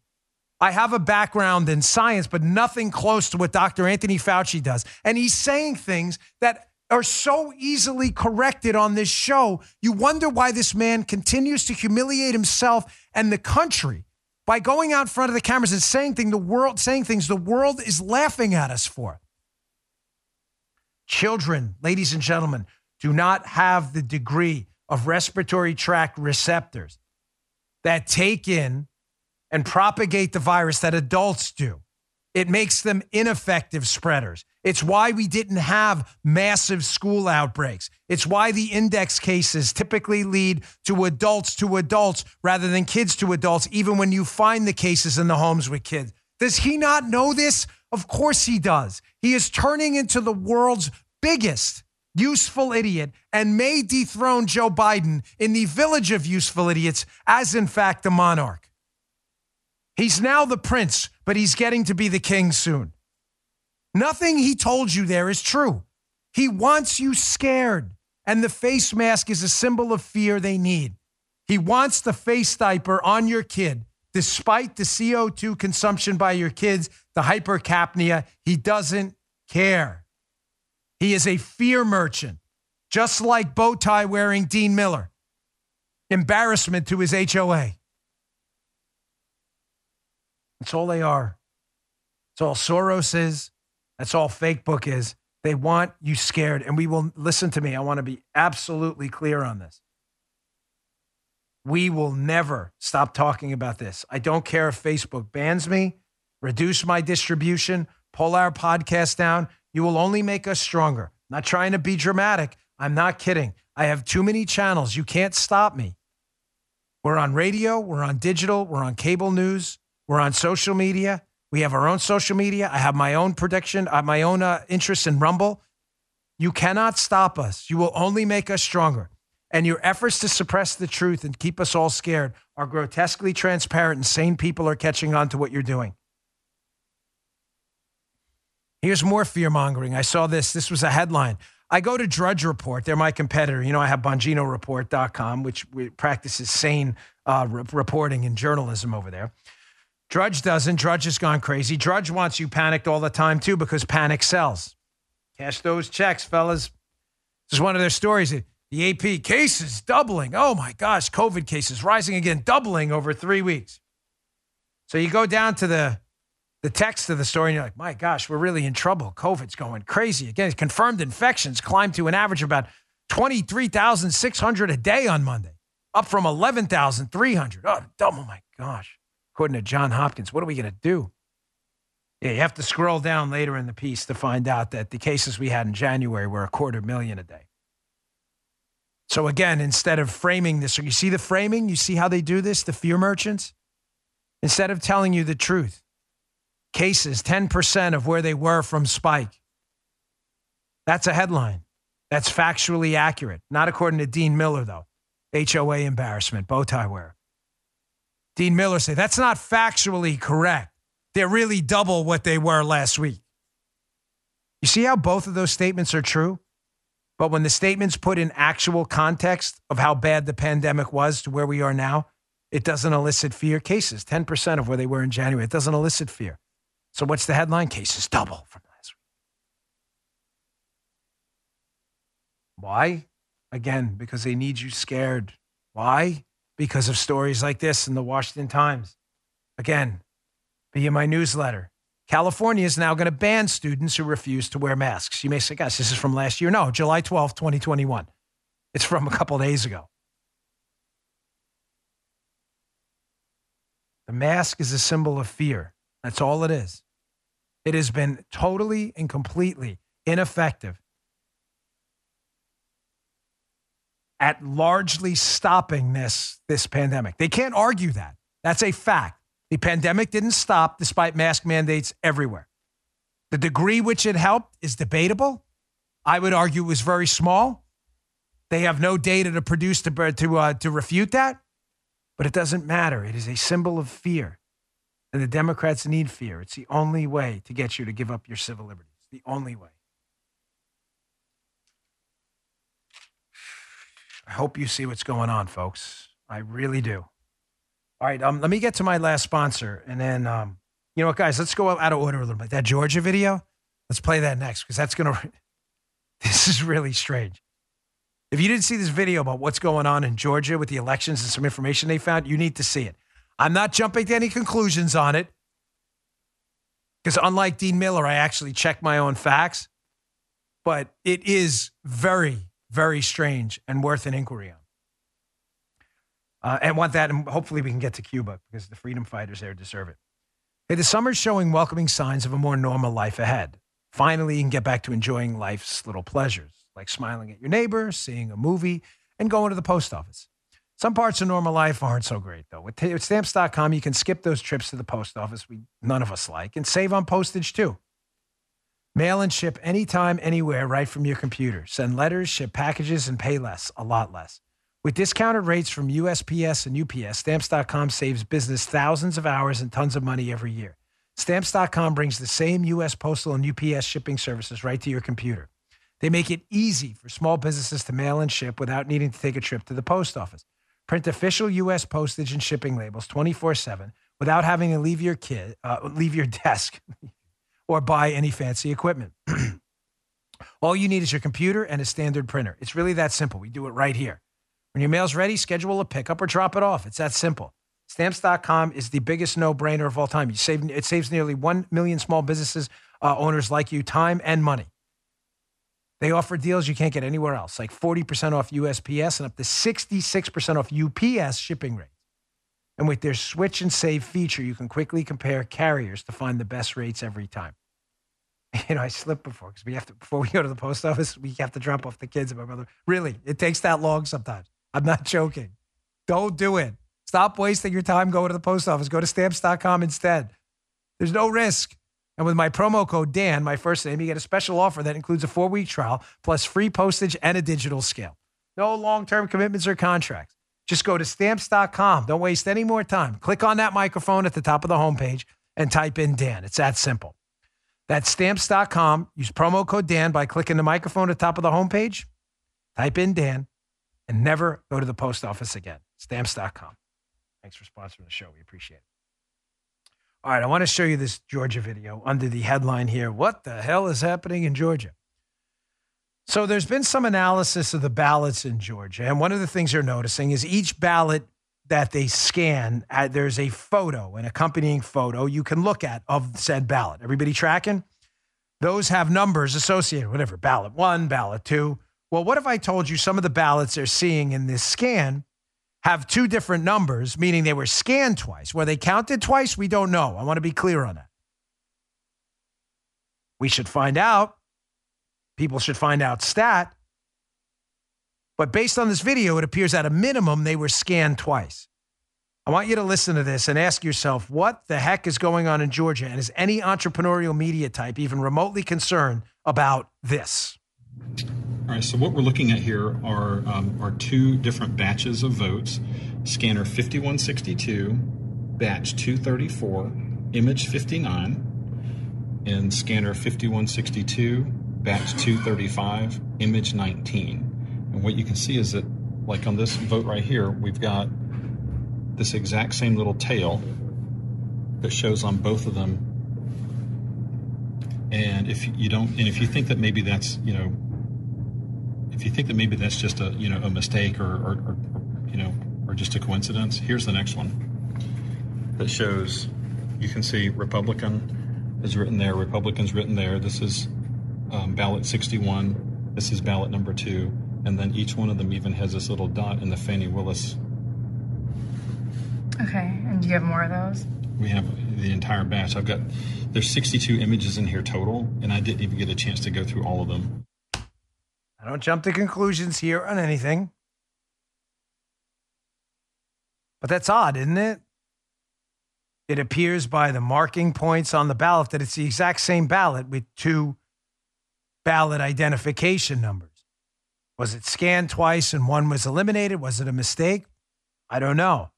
I have a background in science, but nothing close to what Dr. Anthony Fauci does. And he's saying things that are so easily corrected on this show. You wonder why this man continues to humiliate himself and the country by going out in front of the cameras and saying things the world saying things the world is laughing at us for. Children, ladies and gentlemen, do not have the degree of respiratory tract receptors that take in and propagate the virus that adults do. It makes them ineffective spreaders. It's why we didn't have massive school outbreaks. It's why the index cases typically lead to adults to adults rather than kids to adults, even when you find the cases in the homes with kids. Does he not know this? Of course he does. He is turning into the world's biggest useful idiot and may dethrone Joe Biden in the village of useful idiots as, in fact, the monarch. He's now the prince, but he's getting to be the king soon. Nothing he told you there is true. He wants you scared, and the face mask is a symbol of fear they need. He wants the face diaper on your kid, despite the CO2 consumption by your kids, the hypercapnia. He doesn't care. He is a fear merchant, just like bow tie wearing Dean Miller. Embarrassment to his HOA. That's all they are. That's all Soros is. That's all fake book is. They want you scared. And we will listen to me. I want to be absolutely clear on this. We will never stop talking about this. I don't care if Facebook bans me, reduce my distribution, pull our podcast down. You will only make us stronger. I'm not trying to be dramatic. I'm not kidding. I have too many channels. You can't stop me. We're on radio, we're on digital, we're on cable news. We're on social media. We have our own social media. I have my own prediction, I have my own uh, interest in Rumble. You cannot stop us. You will only make us stronger. And your efforts to suppress the truth and keep us all scared are grotesquely transparent, and sane people are catching on to what you're doing. Here's more fear mongering. I saw this. This was a headline. I go to Drudge Report. They're my competitor. You know, I have BonginoReport.com, which practices sane uh, re- reporting and journalism over there. Drudge doesn't. Drudge has gone crazy. Drudge wants you panicked all the time, too, because panic sells. Cash those checks, fellas. This is one of their stories. The AP cases doubling. Oh my gosh, COVID cases rising again, doubling over three weeks. So you go down to the the text of the story and you're like, my gosh, we're really in trouble. COVID's going crazy. Again, confirmed infections climbed to an average of about 23,600 a day on Monday, up from 11,300. Oh, double, my gosh according to John Hopkins. What are we going to do? Yeah, you have to scroll down later in the piece to find out that the cases we had in January were a quarter million a day. So again, instead of framing this, you see the framing? You see how they do this, the fear merchants? Instead of telling you the truth, cases 10% of where they were from spike. That's a headline. That's factually accurate. Not according to Dean Miller, though. HOA embarrassment, bow tie wear. Dean Miller say that's not factually correct. They're really double what they were last week. You see how both of those statements are true? But when the statements put in actual context of how bad the pandemic was to where we are now, it doesn't elicit fear. Cases, 10% of where they were in January, it doesn't elicit fear. So what's the headline? Cases double from last week. Why? Again, because they need you scared. Why? Because of stories like this in the Washington Times. Again, via my newsletter. California is now going to ban students who refuse to wear masks. You may say, guys, this is from last year. No, July 12th, 2021. It's from a couple days ago. The mask is a symbol of fear. That's all it is. It has been totally and completely ineffective at largely stopping this, this pandemic. They can't argue that. That's a fact. The pandemic didn't stop despite mask mandates everywhere. The degree which it helped is debatable. I would argue was very small. They have no data to produce to, to, uh, to refute that, but it doesn't matter. It is a symbol of fear. And the Democrats need fear. It's the only way to get you to give up your civil liberties. The only way. I hope you see what's going on, folks. I really do. All right, um, let me get to my last sponsor, and then, um, you know what, guys, let's go out of order a little bit. That Georgia video, let's play that next because that's gonna. [laughs] This is really strange. If you didn't see this video about what's going on in Georgia with the elections and some information they found, you need to see it. I'm not jumping to any conclusions on it because, unlike Dean Miller, I actually checked my own facts. But it is very, very strange and worth an inquiry on. Uh, and want that, and hopefully we can get to Cuba because the freedom fighters there deserve it. Hey, the summer's showing welcoming signs of a more normal life ahead. Finally, you can get back to enjoying life's little pleasures, like smiling at your neighbor, seeing a movie, and going to the post office. Some parts of normal life aren't so great, though. With, with stamps.com, you can skip those trips to the post office we none of us like and save on postage too. Mail and ship anytime, anywhere, right from your computer. Send letters, ship packages, and pay less, a lot less. With discounted rates from USPS and UPS, stamps.com saves business thousands of hours and tons of money every year. Stamps.com brings the same US postal and UPS shipping services right to your computer. They make it easy for small businesses to mail and ship without needing to take a trip to the post office. Print official US postage and shipping labels 24/7 without having to leave your kid uh, leave your [laughs] desk or buy any fancy equipment. [clears throat] All you need is your computer and a standard printer. It's really that simple. We do it right here. When your mail's ready, schedule a pickup or drop it off. It's that simple. Stamps.com is the biggest no brainer of all time. You save, it saves nearly 1 million small businesses uh, owners like you time and money. They offer deals you can't get anywhere else, like 40% off USPS and up to 66% off UPS shipping rates. And with their switch and save feature, you can quickly compare carriers to find the best rates every time. [laughs] You know, I slipped before because we have to, before we go to the post office, we have to drop off the kids and my brother. Really, it takes that long sometimes. I'm not joking. Don't do it. Stop wasting your time going to the post office. Go to stamps.com instead. There's no risk. And with my promo code Dan, my first name, you get a special offer that includes a four week trial plus free postage and a digital scale. No long term commitments or contracts. Just go to stamps.com. Don't waste any more time. Click on that microphone at the top of the homepage and type in Dan. It's that simple. That's stamps.com. Use promo code Dan by clicking the microphone at the top of the homepage. Type in Dan and never go to the post office again. Stamps.com. Thanks for sponsoring the show. We appreciate it. All right, I want to show you this Georgia video under the headline here What the hell is happening in Georgia? So, there's been some analysis of the ballots in Georgia. And one of the things you're noticing is each ballot that they scan, uh, there's a photo, an accompanying photo you can look at of said ballot. Everybody tracking? Those have numbers associated, whatever, ballot one, ballot two. Well, what if I told you some of the ballots they're seeing in this scan have two different numbers, meaning they were scanned twice? Were they counted twice? We don't know. I want to be clear on that. We should find out. People should find out stat. But based on this video, it appears at a minimum they were scanned twice. I want you to listen to this and ask yourself what the heck is going on in Georgia? And is any entrepreneurial media type even remotely concerned about this? All right, so what we're looking at here are, um, are two different batches of votes scanner 5162, batch 234, image 59, and scanner 5162, batch 235, image 19. And what you can see is that, like on this vote right here, we've got this exact same little tail that shows on both of them. And if you don't, and if you think that maybe that's, you know, if you think that maybe that's just a you know a mistake or, or, or, you know or just a coincidence, here's the next one that shows you can see Republican is written there, Republicans written there. This is um, ballot 61. This is ballot number two, and then each one of them even has this little dot in the Fani Willis. Okay, and do you have more of those? We have the entire batch. I've got there's 62 images in here total, and I didn't even get a chance to go through all of them. I don't jump to conclusions here on anything. But that's odd, isn't it? It appears by the marking points on the ballot that it's the exact same ballot with two ballot identification numbers. Was it scanned twice and one was eliminated? Was it a mistake? I don't know.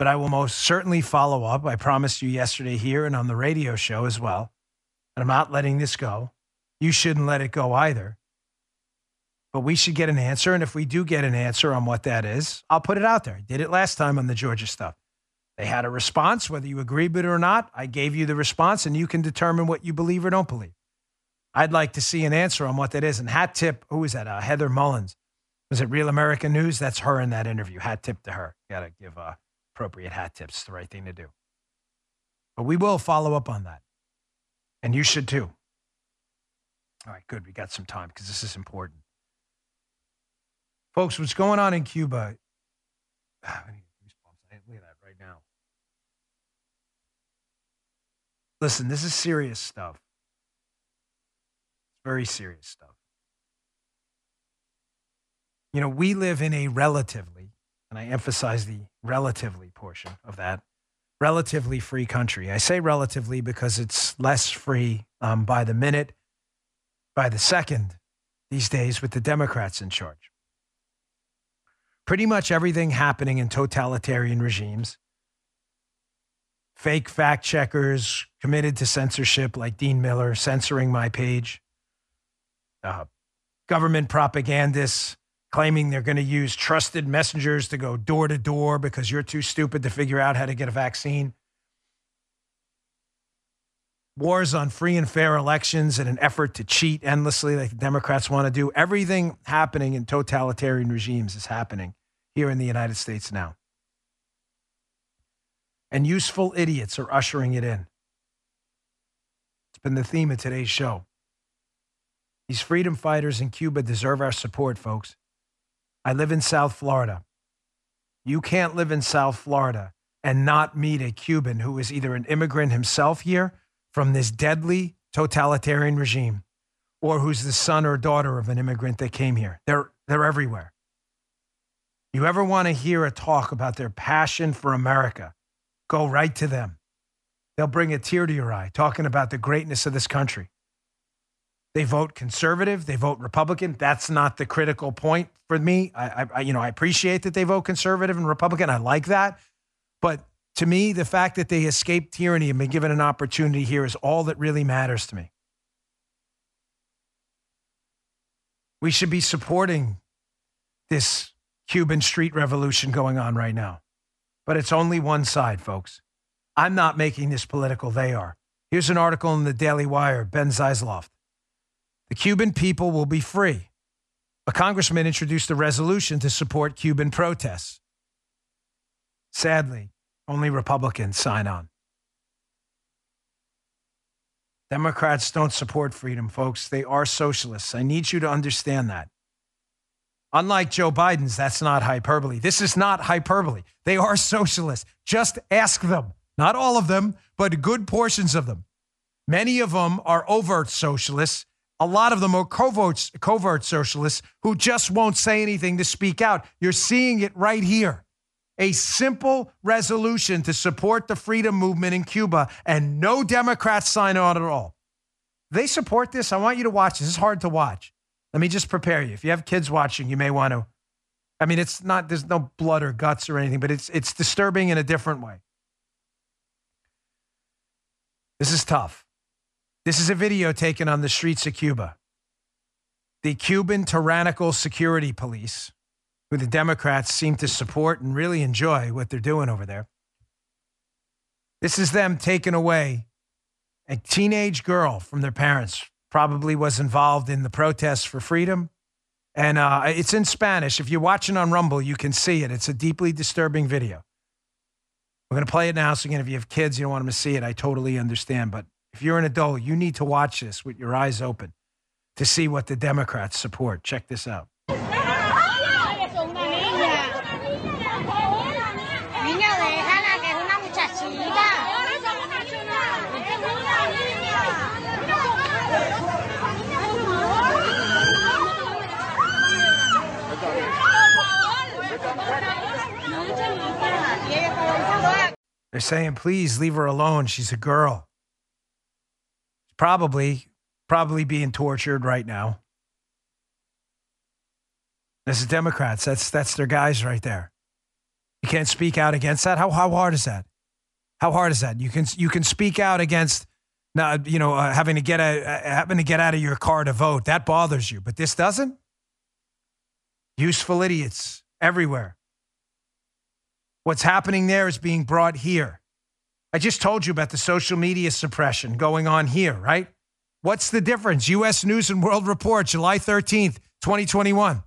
But I will most certainly follow up. I promised you yesterday here and on the radio show as well. And I'm not letting this go. You shouldn't let it go either. But we should get an answer. And if we do get an answer on what that is, I'll put it out there. I did it last time on the Georgia stuff. They had a response, whether you agree with it or not. I gave you the response, and you can determine what you believe or don't believe. I'd like to see an answer on what that is. And hat tip, who is that? Uh, Heather Mullins. Was it Real American News? That's her in that interview. Hat tip to her. Got to give uh, appropriate hat tips. It's The right thing to do. But we will follow up on that. And you should too. All right, good. We got some time because this is important. Folks, what's going on in Cuba? [sighs] I need goosebumps. I look at that right now. Listen, this is serious stuff. Very serious stuff. You know, we live in a relatively, and I emphasize the relatively portion of that, relatively free country. I say relatively because it's less free um, by the minute, by the second these days with the Democrats in charge. Pretty much everything happening in totalitarian regimes, fake fact checkers committed to censorship like Dean Miller censoring my page, uh, government propagandists claiming they're going to use trusted messengers to go door to door because you're too stupid to figure out how to get a vaccine. Wars on free and fair elections in an effort to cheat endlessly, like the Democrats want to do. Everything happening in totalitarian regimes is happening here in the United States now. And useful idiots are ushering it in. It's been the theme of today's show. These freedom fighters in Cuba deserve our support, folks. I live in South Florida. You can't live in South Florida and not meet a Cuban who is either an immigrant himself here from this deadly totalitarian regime or who's the son or daughter of an immigrant that came here. They're, they're everywhere. You ever want to hear a talk about their passion for America? Go right to them. They'll bring a tear to your eye talking about the greatness of this country. They vote conservative. They vote Republican. That's not the critical point for me. I, I, you know, I appreciate that they vote conservative and Republican. I like that, but to me, the fact that they escaped tyranny and been given an opportunity here is all that really matters to me. We should be supporting this Cuban street revolution going on right now, but it's only one side, folks. I'm not making this political. They are. Here's an article in the Daily Wire, Ben Zeisloft. The Cuban people will be free. A congressman introduced a resolution to support Cuban protests. Sadly, only Republicans sign on. Democrats don't support freedom, folks. They are socialists. I need you to understand that. Unlike Joe Biden's, that's not hyperbole. This is not hyperbole. They are socialists. Just ask them. Not all of them, but good portions of them. Many of them are overt socialists, a lot of them are covert, covert socialists who just won't say anything to speak out. You're seeing it right here. A simple resolution to support the freedom movement in Cuba, and no Democrats sign on at all. They support this. I want you to watch this. It's hard to watch. Let me just prepare you. If you have kids watching, you may want to. I mean, it's not. There's no blood or guts or anything, but it's it's disturbing in a different way. This is tough. This is a video taken on the streets of Cuba. The Cuban tyrannical security police, who the Democrats seem to support and really enjoy what they're doing over there. This is them taking away a teenage girl from their parents, probably was involved in the protests for freedom. And uh, it's in Spanish. If you're watching on Rumble, you can see it. It's a deeply disturbing video. We're going to play it now. So, again, if you have kids, you don't want them to see it, I totally understand. But if you're an adult, you need to watch this with your eyes open to see what the Democrats support. Check this out. They're saying, please leave her alone. She's a girl. Probably, probably being tortured right now. This is Democrats. That's that's their guys right there. You can't speak out against that. How how hard is that? How hard is that? You can you can speak out against, not you know, uh, having to get a, uh, having to get out of your car to vote. That bothers you, but this doesn't. Useful idiots everywhere. What's happening there is being brought here. I just told you about the social media suppression going on here, right? What's the difference? U.S. News and World Report, July 13th, 2021.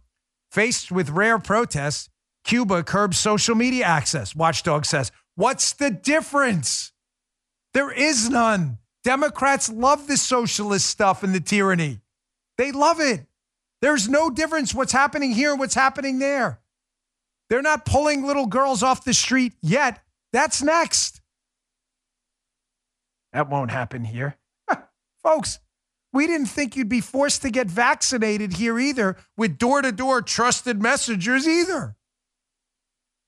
Faced with rare protests, Cuba curbs social media access, Watchdog says. What's the difference? There is none. Democrats love the socialist stuff and the tyranny. They love it. There's no difference what's happening here and what's happening there. They're not pulling little girls off the street yet. That's next. That won't happen here. Folks, we didn't think you'd be forced to get vaccinated here either with door to door trusted messengers either.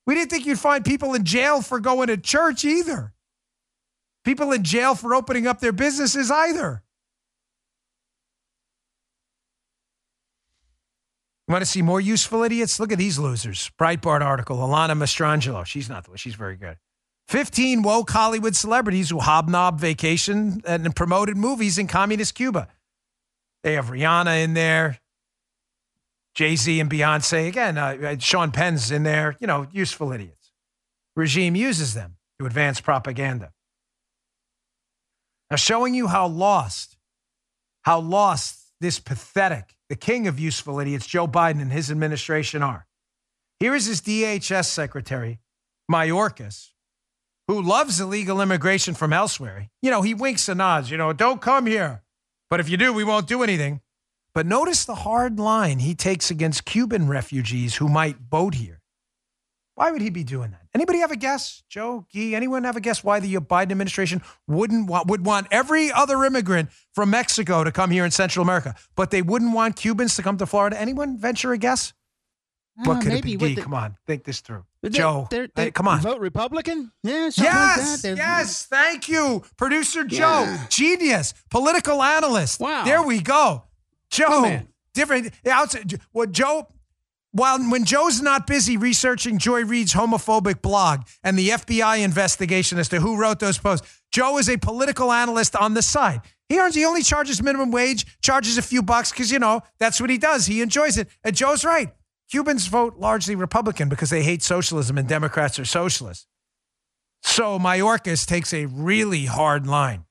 We didn't think you'd find people in jail for going to church either. People in jail for opening up their businesses either. You want to see more useful idiots? Look at these losers. Breitbart article, Alana Mastrangelo. She's not the she's very good. 15 woke Hollywood celebrities who hobnob vacation and promoted movies in communist Cuba. They have Rihanna in there, Jay Z and Beyonce. Again, uh, uh, Sean Penn's in there. You know, useful idiots. Regime uses them to advance propaganda. Now, showing you how lost, how lost this pathetic the king of useful idiots, Joe Biden and his administration are. Here is his DHS secretary, Mayorkas, who loves illegal immigration from elsewhere. You know, he winks and nods, you know, don't come here. But if you do, we won't do anything. But notice the hard line he takes against Cuban refugees who might boat here. Why would he be doing that? Anybody have a guess? Joe, Gee, anyone have a guess why the Biden administration wouldn't want, would want every other immigrant from Mexico to come here in Central America, but they wouldn't want Cubans to come to Florida? Anyone venture a guess? Uh, what could maybe, it be? Gee, come on, think this through. They, Joe, they're, they're, hey, come on. Vote Republican? Yeah, yes, like yes. Thank you, producer Joe. Yeah. Genius, political analyst. Wow. There we go. Joe, oh, different. Outside, what Joe while when Joe's not busy researching Joy Reid's homophobic blog and the FBI investigation as to who wrote those posts, Joe is a political analyst on the side. He earns, he only charges minimum wage, charges a few bucks because, you know, that's what he does. He enjoys it. And Joe's right. Cubans vote largely Republican because they hate socialism and Democrats are socialists. So Mayorkas takes a really hard line.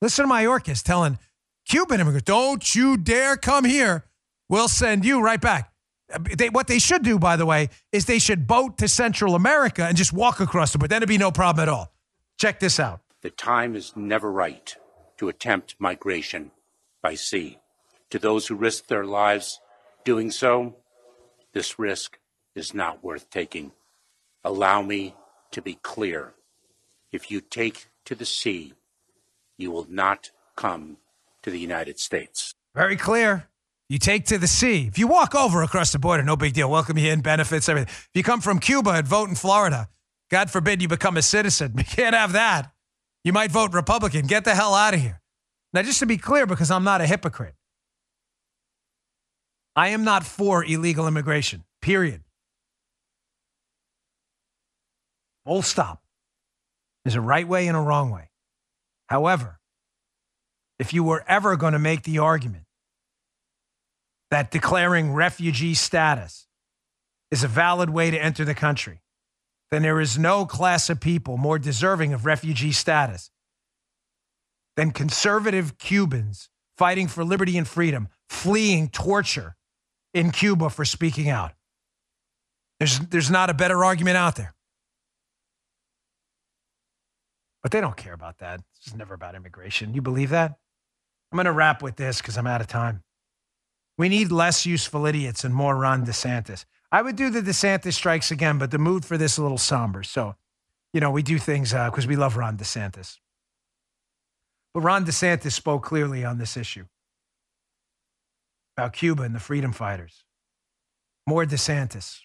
Listen to Mayorkas telling Cuban immigrants, don't you dare come here. We'll send you right back. They, what they should do, by the way, is they should boat to Central America and just walk across the border. Then it'd be no problem at all. Check this out. The time is never right to attempt migration by sea. To those who risk their lives doing so, this risk is not worth taking. Allow me to be clear. If you take to the sea, you will not come to the United States. Very clear. You take to the sea. If you walk over across the border, no big deal. Welcome you in, benefits, everything. If you come from Cuba and vote in Florida, God forbid you become a citizen. [laughs] You can't have that. You might vote Republican. Get the hell out of here. Now, just to be clear, because I'm not a hypocrite, I am not for illegal immigration, period. Full stop. There's a right way and a wrong way. However, if you were ever going to make the argument that declaring refugee status is a valid way to enter the country, then there is no class of people more deserving of refugee status than conservative Cubans fighting for liberty and freedom, fleeing torture in Cuba for speaking out. There's, there's not a better argument out there. But they don't care about that. It's never about immigration. You believe that? I'm going to wrap with this because I'm out of time. We need less useful idiots and more Ron DeSantis. I would do the DeSantis strikes again, but the mood for this is a little somber. So, you know, we do things because uh, we love Ron DeSantis. But Ron DeSantis spoke clearly on this issue about Cuba and the freedom fighters. More DeSantis,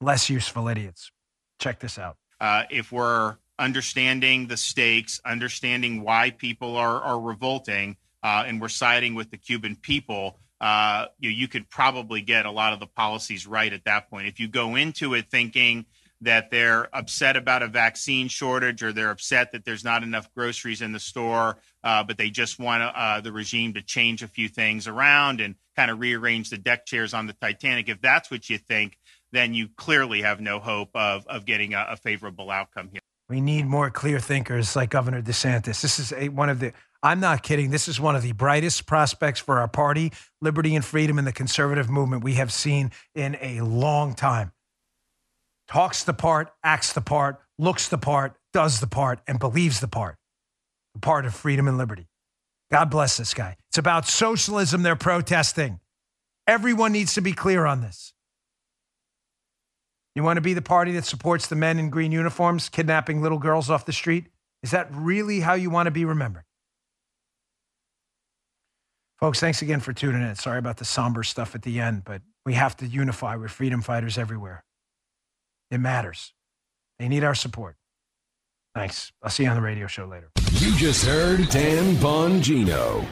less useful idiots. Check this out. Uh, if we're understanding the stakes, understanding why people are, are revolting, uh, and we're siding with the Cuban people, uh, you, you could probably get a lot of the policies right at that point. If you go into it thinking that they're upset about a vaccine shortage or they're upset that there's not enough groceries in the store, uh, but they just want uh, the regime to change a few things around and kind of rearrange the deck chairs on the Titanic. If that's what you think, then you clearly have no hope of, of getting a, a favorable outcome here. We need more clear thinkers like Governor DeSantis. This is a, one of the, I'm not kidding, this is one of the brightest prospects for our party, liberty and freedom, and the conservative movement we have seen in a long time talks the part, acts the part, looks the part, does the part, and believes the part. The part of freedom and liberty. God bless this guy. It's about socialism they're protesting. Everyone needs to be clear on this. You want to be the party that supports the men in green uniforms kidnapping little girls off the street? Is that really how you want to be remembered? Folks, thanks again for tuning in. Sorry about the somber stuff at the end, but we have to unify with freedom fighters everywhere. It matters. They need our support. Thanks. I'll see you on the radio show later. You just heard Dan Bongino.